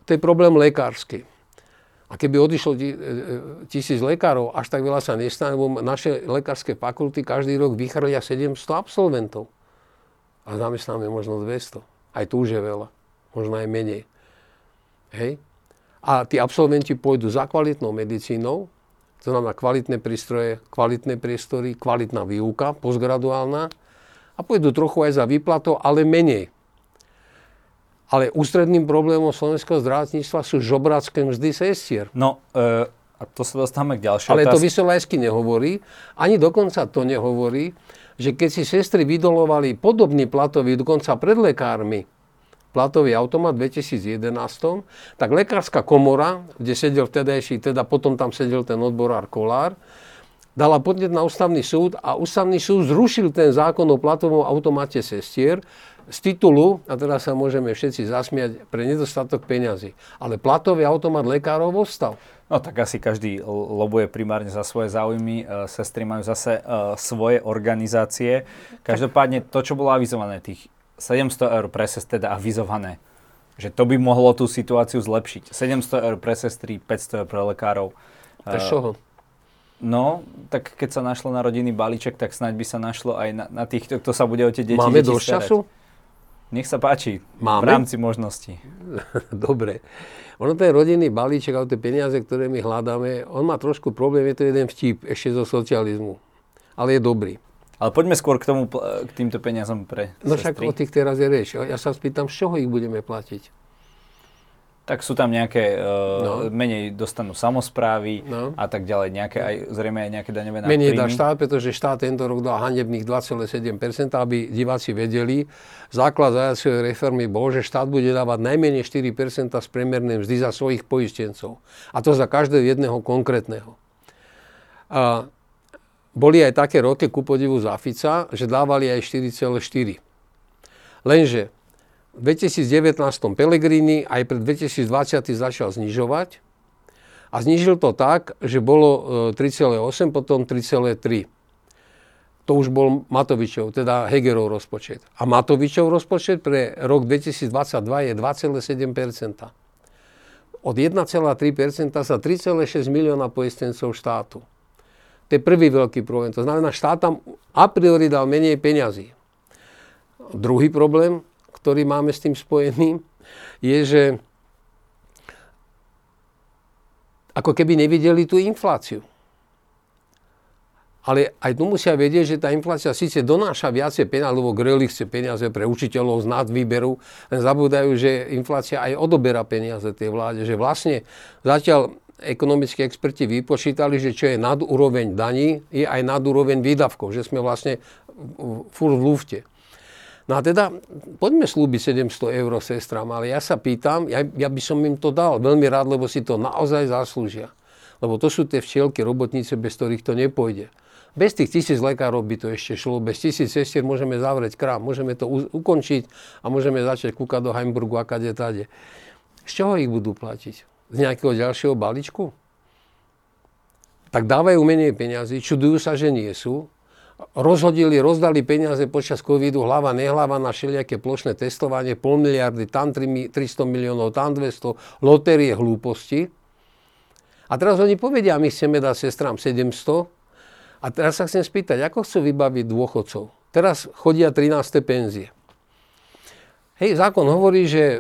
to je problém lekársky. A keby odišlo e, e, tisíc lekárov, až tak veľa sa nestane, lebo naše lekárske fakulty každý rok vychrlia 700 absolventov. A zamestnáme možno 200. Aj tu už je veľa. Možno aj menej. Hej? A tí absolventi pôjdu za kvalitnou medicínou, to znamená kvalitné prístroje, kvalitné priestory, kvalitná výuka, postgraduálna a pôjdu trochu aj za výplatou, ale menej. Ale ústredným problémom slovenského zdravotníctva sú žobrácké mzdy sestier. No, e, a to sa dostávame k ďalšej Ale otázke. to Vysolajsky nehovorí, ani dokonca to nehovorí, že keď si sestry vydolovali podobný platový, dokonca pred lekármi, platový automat v 2011, tak lekárska komora, kde sedel vtedajší, teda potom tam sedel ten odborár Kolár, dala podnet na ústavný súd a ústavný súd zrušil ten zákon o platovom automate sestier, z titulu, a teraz sa môžeme všetci zasmiať, pre nedostatok peňazí. Ale platový automat lekárov ostal. No tak asi každý lobuje primárne za svoje záujmy. E, sestry majú zase uh, svoje organizácie. Každopádne to, čo bolo avizované, tých 700 eur pre sestry, teda avizované, že to by mohlo tú situáciu zlepšiť. 700 eur pre sestry, 500 eur pre lekárov. Uh, čoho? No, tak keď sa našlo na rodinný balíček, tak snáď by sa našlo aj na, na tých, kto sa bude o tie deti Máme dosť času? Nech sa páči, Máme? v rámci možností. [laughs] Dobre. Ono ten rodinný balíček a tie peniaze, ktoré my hľadáme, on má trošku problém, je to jeden vtip ešte zo socializmu. Ale je dobrý. Ale poďme skôr k, tomu, k týmto peniazom pre No však o tých teraz je reč. Ja sa spýtam, z čoho ich budeme platiť? Tak sú tam nejaké, uh, no. menej dostanú samozprávy no. a tak ďalej, nejaké aj, zrejme aj nejaké daňové náprímy. Menej dá štát, pretože štát tento rok dal hanebných 2,7%, aby diváci vedeli. Základ zajacej reformy bol, že štát bude dávať najmenej 4% z priemernej mzdy za svojich poistencov. A to za každého jedného konkrétneho. A boli aj také roky ku podivu za Fica, že dávali aj 4,4. Lenže v 2019 Pellegrini aj pred 2020 začal znižovať A znižil to tak, že bolo 3,8, e, potom 3,3. To už bol Matovičov, teda Hegerov rozpočet. A Matovičov rozpočet pre rok 2022 je 2,7% Od 1,3% za 3,6 milióna poistencov štátu. To je prvý veľký problém. To znamená, štát tam a priori dal menej peňazí. Druhý problém, ktorý máme s tým spojený, je, že ako keby nevideli tú infláciu. Ale aj tu musia vedieť, že tá inflácia síce donáša viacej peniaze, lebo Greli chce peniaze pre učiteľov z nadvýberu, len zabúdajú, že inflácia aj odoberá peniaze tej vláde. Že vlastne zatiaľ ekonomickí experti vypočítali, že čo je nad úroveň daní, je aj nad úroveň výdavkov, že sme vlastne furt v lúfte. No a teda, poďme slúbiť 700 eur sestram, ale ja sa pýtam, ja, ja by som im to dal veľmi rád, lebo si to naozaj zaslúžia. Lebo to sú tie včielky, robotnice, bez ktorých to nepôjde. Bez tých tisíc lekárov by to ešte šlo, bez tisíc sestier môžeme zavrieť krám, môžeme to u- ukončiť a môžeme začať kúkať do Heimburgu a kade tade. Z čoho ich budú platiť? Z nejakého ďalšieho balíčku? Tak dávajú menej peniazy, čudujú sa, že nie sú, rozhodili, rozdali peniaze počas covidu, hlava, nehlava na všelijaké plošné testovanie, pol miliardy, tam 300 miliónov, tam 200, lotérie, hlúposti. A teraz oni povedia, my chceme dať sestrám 700, a teraz sa chcem spýtať, ako chcú vybaviť dôchodcov? Teraz chodia 13. penzie. Hej, zákon hovorí, že e,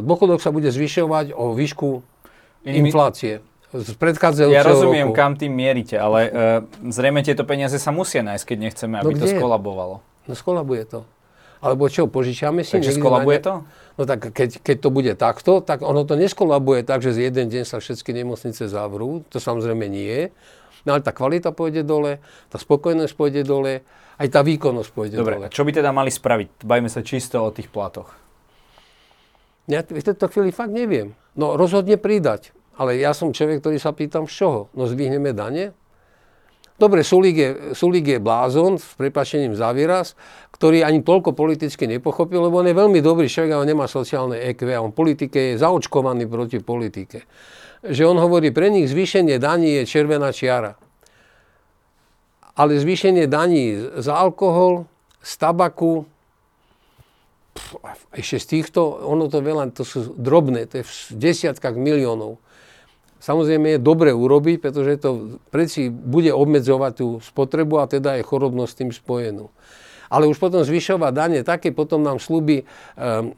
dôchodok sa bude zvyšovať o výšku inflácie z predchádzajúceho Ja rozumiem, roku. kam tým mierite, ale uh, zrejme tieto peniaze sa musia nájsť, keď nechceme, aby no to skolabovalo. No skolabuje to. Alebo čo, požičiame si? Takže skolabuje to? No tak keď, keď to bude takto, tak ono to neskolabuje tak, že z jeden deň sa všetky nemocnice zavrú. To samozrejme nie. No ale tá kvalita pôjde dole, tá spokojnosť pôjde dole, aj tá výkonnosť pôjde Dobre, dole. čo by teda mali spraviť? Bajme sa čisto o tých platoch. Ja v tejto chvíli fakt neviem. No rozhodne pridať. Ale ja som človek, ktorý sa pýtam, z čoho? No zvyhneme dane? Dobre, Sulík je, Sulík je blázon, s prepačením za výraz, ktorý ani toľko politicky nepochopil, lebo on je veľmi dobrý človek, ale nemá sociálne EQ a on politike je zaočkovaný proti politike že on hovorí, pre nich zvýšenie daní je červená čiara. Ale zvýšenie daní za alkohol, z tabaku, pf, ešte z týchto, ono to veľa, to sú drobné, to je v desiatkách miliónov. Samozrejme je dobre urobiť, pretože to preci bude obmedzovať tú spotrebu a teda je chorobnosť s tým spojenú ale už potom zvyšovať dane, také potom nám slúbi um,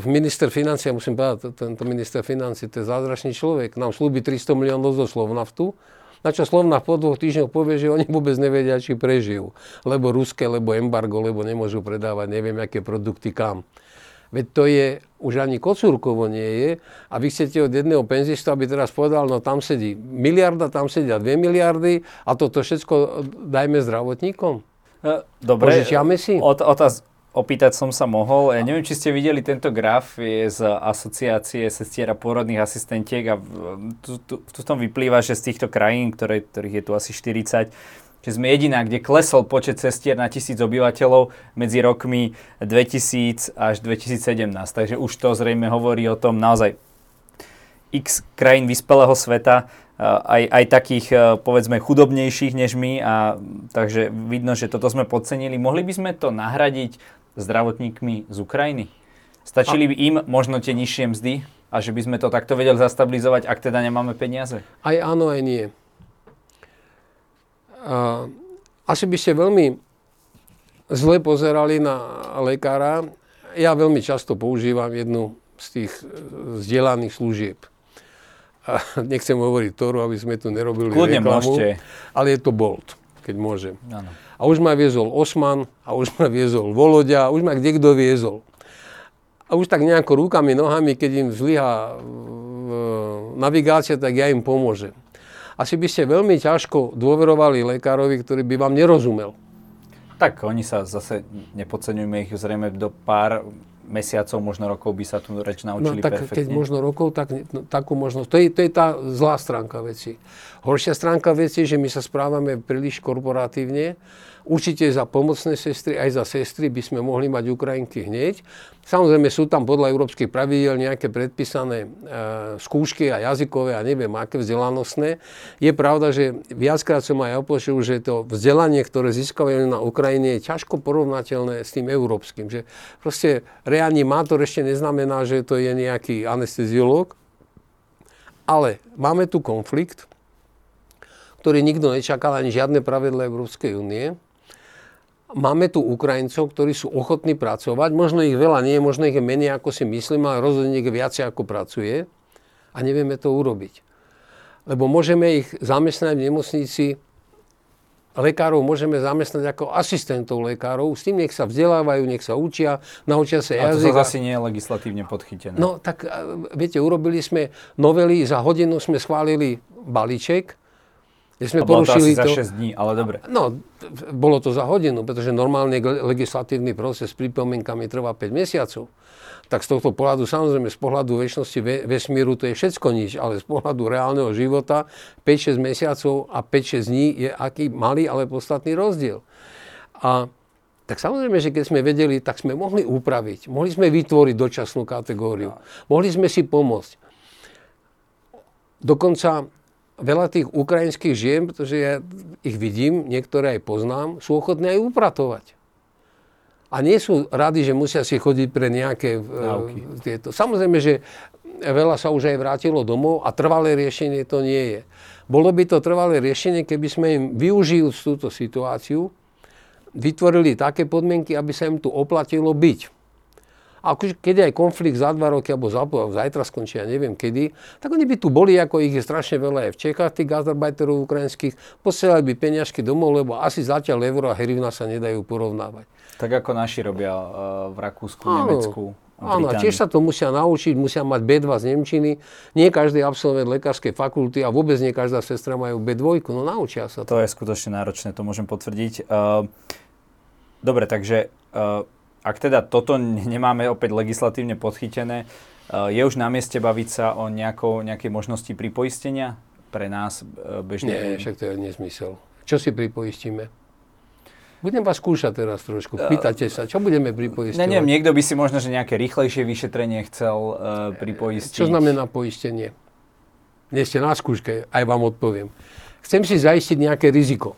v minister financí, ja musím povedať, tento minister financí, to je zázračný človek, nám slúbi 300 miliónov zo Slovnaftu, na čo Slovna po dvoch týždňoch povie, že oni vôbec nevedia, či prežijú. Lebo ruské, lebo embargo, lebo nemôžu predávať neviem, aké produkty kam. Veď to je, už ani kocúrkovo nie je. A vy chcete od jedného penzista, aby teraz povedal, no tam sedí miliarda, tam sedia dve miliardy a toto všetko dajme zdravotníkom. E, dobre, Požičiame si? Ot, otáz, opýtať som sa mohol. Ja neviem, či ste videli tento graf, je z asociácie sestier a pôrodných asistentiek a tu, tu, tu tom vyplýva, že z týchto krajín, ktoré, ktorých je tu asi 40, že sme jediná, kde klesol počet sestier na tisíc obyvateľov medzi rokmi 2000 až 2017. Takže už to zrejme hovorí o tom naozaj x krajín vyspelého sveta aj, aj takých, povedzme, chudobnejších než my a takže vidno, že toto sme podcenili. Mohli by sme to nahradiť zdravotníkmi z Ukrajiny? Stačili by im možno tie nižšie mzdy a že by sme to takto vedeli zastabilizovať, ak teda nemáme peniaze? Aj áno, aj nie. Asi by ste veľmi zle pozerali na lekára. Ja veľmi často používam jednu z tých e, vzdielaných služieb a nechcem hovoriť Toru, aby sme tu nerobili Kľudne reklamu, môžete. ale je to Bolt, keď môžem. Ano. A už ma viezol Osman, a už ma viezol Volodia, a už ma kde kto viezol. A už tak nejako rukami, nohami, keď im zlyha navigácia, tak ja im pomôžem. Asi by ste veľmi ťažko dôverovali lekárovi, ktorý by vám nerozumel. Tak oni sa zase, nepodceňujme ich zrejme do pár mesiacov, možno rokov by sa tu reč naučili no, tak perfektne? keď možno rokov, tak no, takú možnosť. To je, to je tá zlá stránka veci. Horšia stránka veci je, že my sa správame príliš korporatívne. Určite za pomocné sestry, aj za sestry by sme mohli mať Ukrajinky hneď. Samozrejme sú tam podľa európskych pravidel nejaké predpísané e, skúšky a jazykové a neviem aké vzdelanostné. Je pravda, že viackrát som aj opočul, že to vzdelanie, ktoré získavajú na Ukrajine je ťažko porovnateľné s tým európskym. Že proste reanimátor ešte neznamená, že to je nejaký anesteziológ. Ale máme tu konflikt, ktorý nikto nečakal ani žiadne pravidla Európskej únie máme tu Ukrajincov, ktorí sú ochotní pracovať. Možno ich veľa nie, možno ich je menej, ako si myslím, ale rozhodne ich viacej, ako pracuje. A nevieme to urobiť. Lebo môžeme ich zamestnať v nemocnici, lekárov môžeme zamestnať ako asistentov lekárov, s tým nech sa vzdelávajú, nech sa učia, naučia sa jazyk. A to zase nie je legislatívne podchytené. No tak viete, urobili sme novely, za hodinu sme schválili balíček, kde sme bolo porušili to asi za 6 dní, ale dobre. No, bolo to za hodinu, pretože normálne legislatívny proces s pripomienkami trvá 5 mesiacov. Tak z tohto pohľadu, samozrejme, z pohľadu väčšnosti vesmíru to je všetko nič, ale z pohľadu reálneho života 5-6 mesiacov a 5-6 dní je aký malý, ale podstatný rozdiel. A tak samozrejme, že keď sme vedeli, tak sme mohli upraviť. Mohli sme vytvoriť dočasnú kategóriu. Mohli sme si pomôcť. Dokonca veľa tých ukrajinských žien, pretože ja ich vidím, niektoré aj poznám, sú ochotné aj upratovať. A nie sú radi, že musia si chodiť pre nejaké uh, tieto. Samozrejme, že veľa sa už aj vrátilo domov a trvalé riešenie to nie je. Bolo by to trvalé riešenie, keby sme im využili túto situáciu, vytvorili také podmienky, aby sa im tu oplatilo byť. A keď aj konflikt za dva roky, alebo za, zajtra skončí, ja neviem kedy, tak oni by tu boli, ako ich je strašne veľa aj v Čechách, tých gazarbajterov ukrajinských, posielali by peniažky domov, lebo asi zatiaľ euro a herivna sa nedajú porovnávať. Tak ako naši robia uh, v Rakúsku, Áno. Nemecku. Áno, tiež sa to musia naučiť, musia mať B2 z Nemčiny. Nie každý absolvent lekárskej fakulty a vôbec nie každá sestra majú B2, no naučia sa to. To je skutočne náročné, to môžem potvrdiť. Uh, dobre, takže uh, ak teda toto nemáme opäť legislatívne podchytené, eh, je už na mieste baviť sa o nejakou, nejakej možnosti pripoistenia pre nás eh, bežne? Nie, však to je nezmysel. Čo si pripoistíme? Budem vás skúšať teraz trošku. Eh, Pýtate sa, čo budeme pripoistovať? Ne, neviem, niekto by si možno, že nejaké rýchlejšie vyšetrenie chcel uh, pripoistiť. Čo znamená poistenie? Nie ste na skúške, aj vám odpoviem. Chcem si zaistiť nejaké riziko.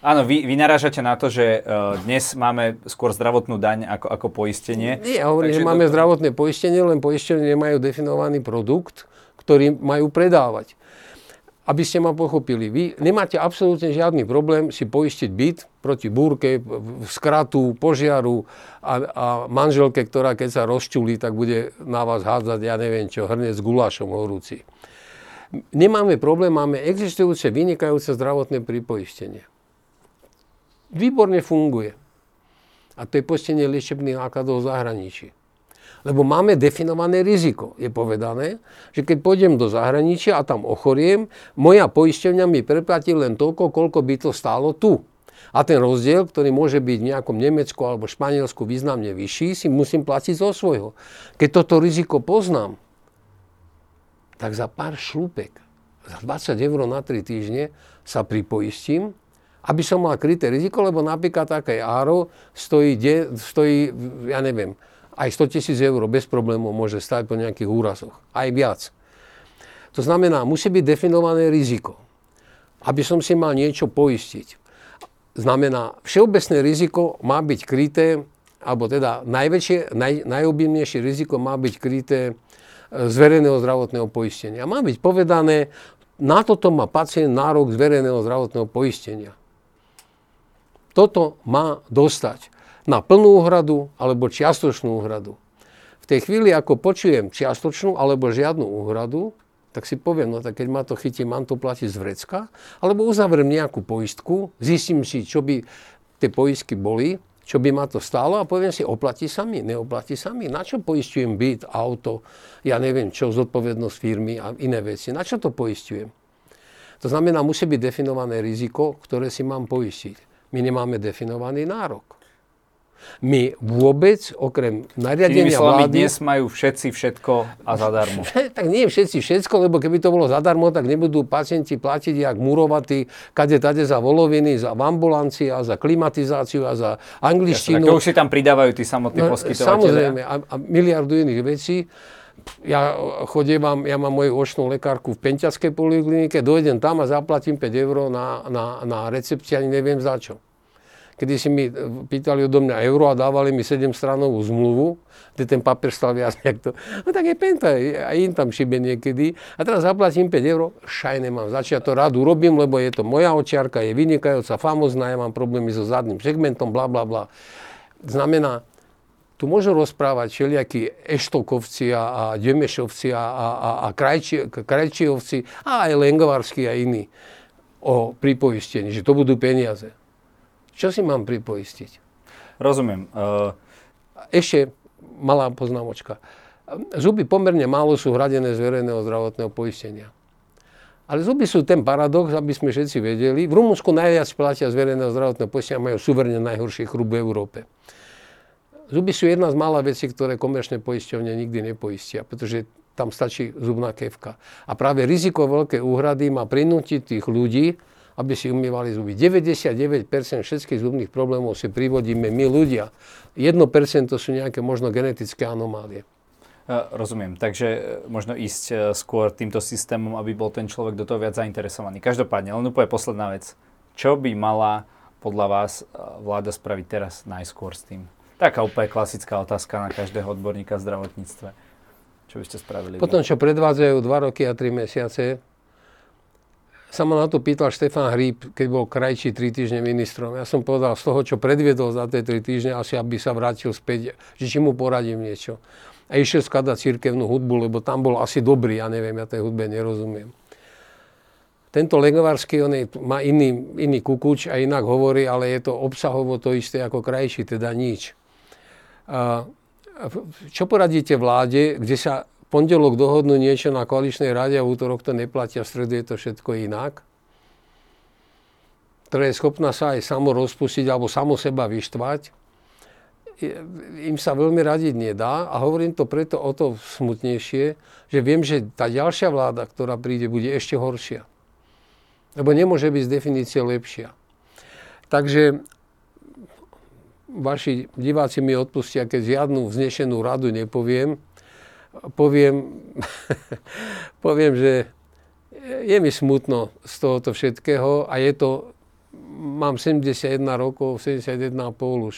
Áno, vy, vy narážate na to, že uh, dnes máme skôr zdravotnú daň ako, ako poistenie. Nie, ja hovorím, že máme to... zdravotné poistenie, len poistenie nemajú definovaný produkt, ktorý majú predávať. Aby ste ma pochopili, vy nemáte absolútne žiadny problém si poistiť byt proti búrke, skratu, požiaru a, a manželke, ktorá keď sa rozčulí, tak bude na vás hádzať, ja neviem čo, hrnec s gulášom horúci. Nemáme problém, máme existujúce vynikajúce zdravotné pripoistenie výborne funguje. A to je poistenie liečebných nákladov v zahraničí. Lebo máme definované riziko. Je povedané, že keď pôjdem do zahraničia a tam ochoriem, moja poistenia mi preplatí len toľko, koľko by to stálo tu. A ten rozdiel, ktorý môže byť v nejakom Nemecku alebo Španielsku významne vyšší, si musím platiť zo svojho. Keď toto riziko poznám, tak za pár šlúpek, za 20 eur na 3 týždne sa pripoistím aby som mal kryté riziko, lebo napríklad také áro stojí, de, stojí, ja neviem, aj 100 tisíc eur bez problémov môže stať po nejakých úrazoch. Aj viac. To znamená, musí byť definované riziko. Aby som si mal niečo poistiť. Znamená, všeobecné riziko má byť kryté, alebo teda najväčšie, naj, najobjemnejšie riziko má byť kryté e, z verejného zdravotného poistenia. Má byť povedané, na toto má pacient nárok z verejného zdravotného poistenia toto má dostať na plnú úhradu alebo čiastočnú úhradu. V tej chvíli, ako počujem čiastočnú alebo žiadnu úhradu, tak si poviem, no tak keď ma to chytí, mám to platiť z vrecka, alebo uzavriem nejakú poistku, zistím si, čo by tie poistky boli, čo by ma to stálo a poviem si, oplatí sa mi, neoplatí sa mi. Na čo poistujem byt, auto, ja neviem čo, zodpovednosť firmy a iné veci. Na čo to poistujem? To znamená, musí byť definované riziko, ktoré si mám poistiť my nemáme definovaný nárok. My vôbec, okrem nariadenia Inými vlády... dnes majú všetci všetko a zadarmo. tak nie všetci všetko, lebo keby to bolo zadarmo, tak nebudú pacienti platiť jak murovatí, kade tade za voloviny, za ambulancii a za klimatizáciu a za angličtinu. Ja, to už si tam pridávajú tí samotní no, poskytovateľe. Samozrejme a, a miliardu iných vecí ja chodievam, ja mám moju očnú lekárku v Penťaskej poliklinike, dojdem tam a zaplatím 5 eur na, na, na recepcii, ani neviem za čo kedy si mi pýtali odo mňa euro a dávali mi 7 stranovú zmluvu, kde ten papier stal viac, [laughs] jak to. No tak je penta, aj im tam šibe niekedy. A teraz zaplatím 5 eur, šaj nemám. Začia to rád urobím, lebo je to moja očiarka, je vynikajúca, famozná, ja mám problémy so zadným segmentom, bla bla bla. Znamená, tu môžu rozprávať všelijakí Eštokovci a, a Demešovci a, a, a, krajči, Krajčiovci a aj Lengovarskí a iní o pripoistení, že to budú peniaze. Čo si mám pripoistiť? Rozumiem. Uh... Ešte malá poznámočka. Zuby pomerne málo sú hradené z verejného zdravotného poistenia. Ale zuby sú ten paradox, aby sme všetci vedeli. V Rumunsku najviac platia z verejného zdravotného poistenia, majú súverne najhoršie chruby v Európe. Zuby sú jedna z mála vecí, ktoré komerčné poisťovne nikdy nepoistia, pretože tam stačí zubná kevka. A práve riziko veľkej úhrady má prinútiť tých ľudí, aby si umývali zuby. 99% všetkých zubných problémov si privodíme my ľudia. 1% sú nejaké možno genetické anomálie. Rozumiem. Takže e, možno ísť e, skôr týmto systémom, aby bol ten človek do toho viac zainteresovaný. Každopádne, len úplne posledná vec. Čo by mala podľa vás e, vláda spraviť teraz najskôr s tým? Taká úplne klasická otázka na každého odborníka v zdravotníctve. Čo by ste spravili? Potom, čo predvádzajú 2 roky a 3 mesiace, sa ma na to pýtal Štefan Hríb, keď bol krajší 3 týždne ministrom. Ja som povedal, z toho, čo predviedol za tie 3 týždne, asi aby sa vrátil späť, že či mu poradím niečo. A išiel skladať cirkevnú hudbu, lebo tam bol asi dobrý, ja neviem, ja tej hudbe nerozumiem. Tento Legovarský, on je, má iný, iný kukuč a inak hovorí, ale je to obsahovo to isté ako krajší, teda nič. Čo poradíte vláde, kde sa pondelok dohodnú niečo na koaličnej rade a v útorok to neplatí a v stredu je to všetko inak, ktorá je schopná sa aj samo rozpustiť alebo samo seba vyštvať, im sa veľmi radiť nedá a hovorím to preto o to smutnejšie, že viem, že tá ďalšia vláda, ktorá príde, bude ešte horšia. Lebo nemôže byť z definície lepšia. Takže vaši diváci mi odpustia, keď žiadnu vznešenú radu nepoviem, poviem, [laughs] poviem, že je mi smutno z tohoto všetkého a je to, mám 71 rokov, 71,5 už.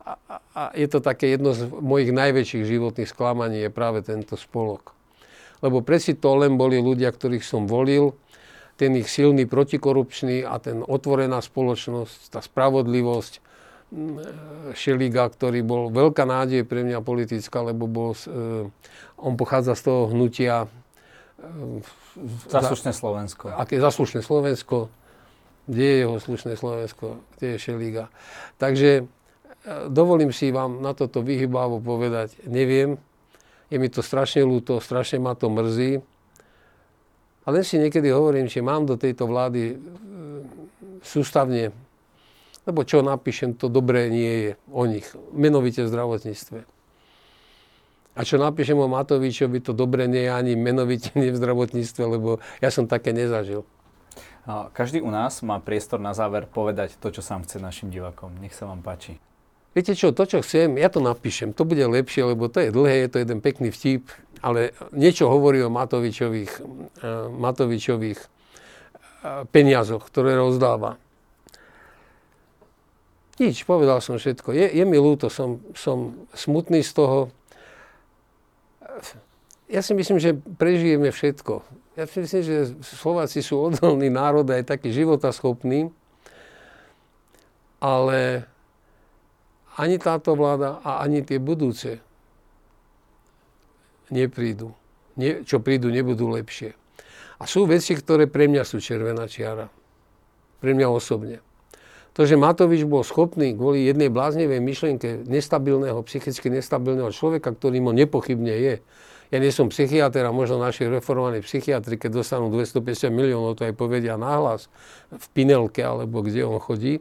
A, a je to také jedno z mojich najväčších životných sklamaní je práve tento spolok. Lebo presi to len boli ľudia, ktorých som volil, ten ich silný protikorupčný a ten otvorená spoločnosť, tá spravodlivosť, Šeliga, ktorý bol veľká nádej pre mňa politická, lebo bol, e, on pochádza z toho hnutia e, Zaslušné Slovensko. Aké zaslušné Slovensko? Kde je jeho slušné Slovensko? Kde je Šeliga? Takže e, dovolím si vám na toto vyhybavo povedať, neviem. Je mi to strašne ľúto, strašne ma to mrzí. Ale si niekedy hovorím, či mám do tejto vlády sústavne lebo čo napíšem, to dobré nie je o nich. Menovite v zdravotníctve. A čo napíšem o Matovičovi, to dobre nie je ani menovite nie v zdravotníctve, lebo ja som také nezažil. Každý u nás má priestor na záver povedať to, čo sám chce našim divakom. Nech sa vám páči. Viete čo, to, čo chcem, ja to napíšem. To bude lepšie, lebo to je dlhé, je to jeden pekný vtip, ale niečo hovorí o Matovičových, uh, Matovičových uh, peniazoch, ktoré rozdáva. Nič, povedal som všetko. Je, je mi ľúto, som, som smutný z toho. Ja si myslím, že prežijeme všetko. Ja si myslím, že Slováci sú odolný národ a je taký životaschopný, ale ani táto vláda a ani tie budúce neprídu. Nie, čo prídu, nebudú lepšie. A sú veci, ktoré pre mňa sú červená čiara. Pre mňa osobne. To, že Matovič bol schopný kvôli jednej bláznevej myšlienke nestabilného, psychicky nestabilného človeka, ktorým on nepochybne je. Ja nie som psychiatr a možno naši reformovaní psychiatri, keď dostanú 250 miliónov, to aj povedia nahlas v Pinelke alebo kde on chodí,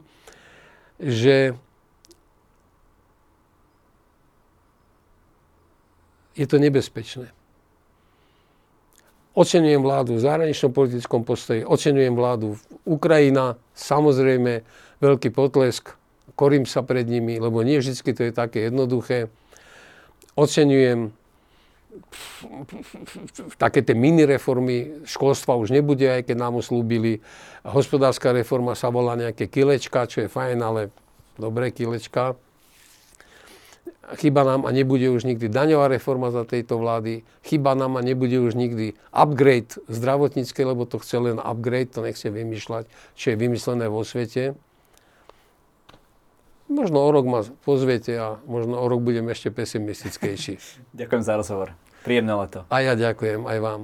že je to nebezpečné. Oceňujem vládu v zahraničnom politickom postoji, oceňujem vládu Ukrajina, samozrejme, veľký potlesk, korím sa pred nimi, lebo nie vždy to je také jednoduché. Oceňujem také tie mini reformy školstva už nebude, aj keď nám uslúbili. Hospodárska reforma sa volá nejaké kilečka, čo je fajn, ale dobré kilečka. Chyba nám a nebude už nikdy daňová reforma za tejto vlády. Chyba nám a nebude už nikdy upgrade zdravotnícke, lebo to chce len upgrade, to nechce vymýšľať, čo je vymyslené vo svete. Možno o rok ma pozviete a možno o rok budem ešte pesimistickejší. [laughs] ďakujem za rozhovor. Príjemné leto. A ja ďakujem aj vám.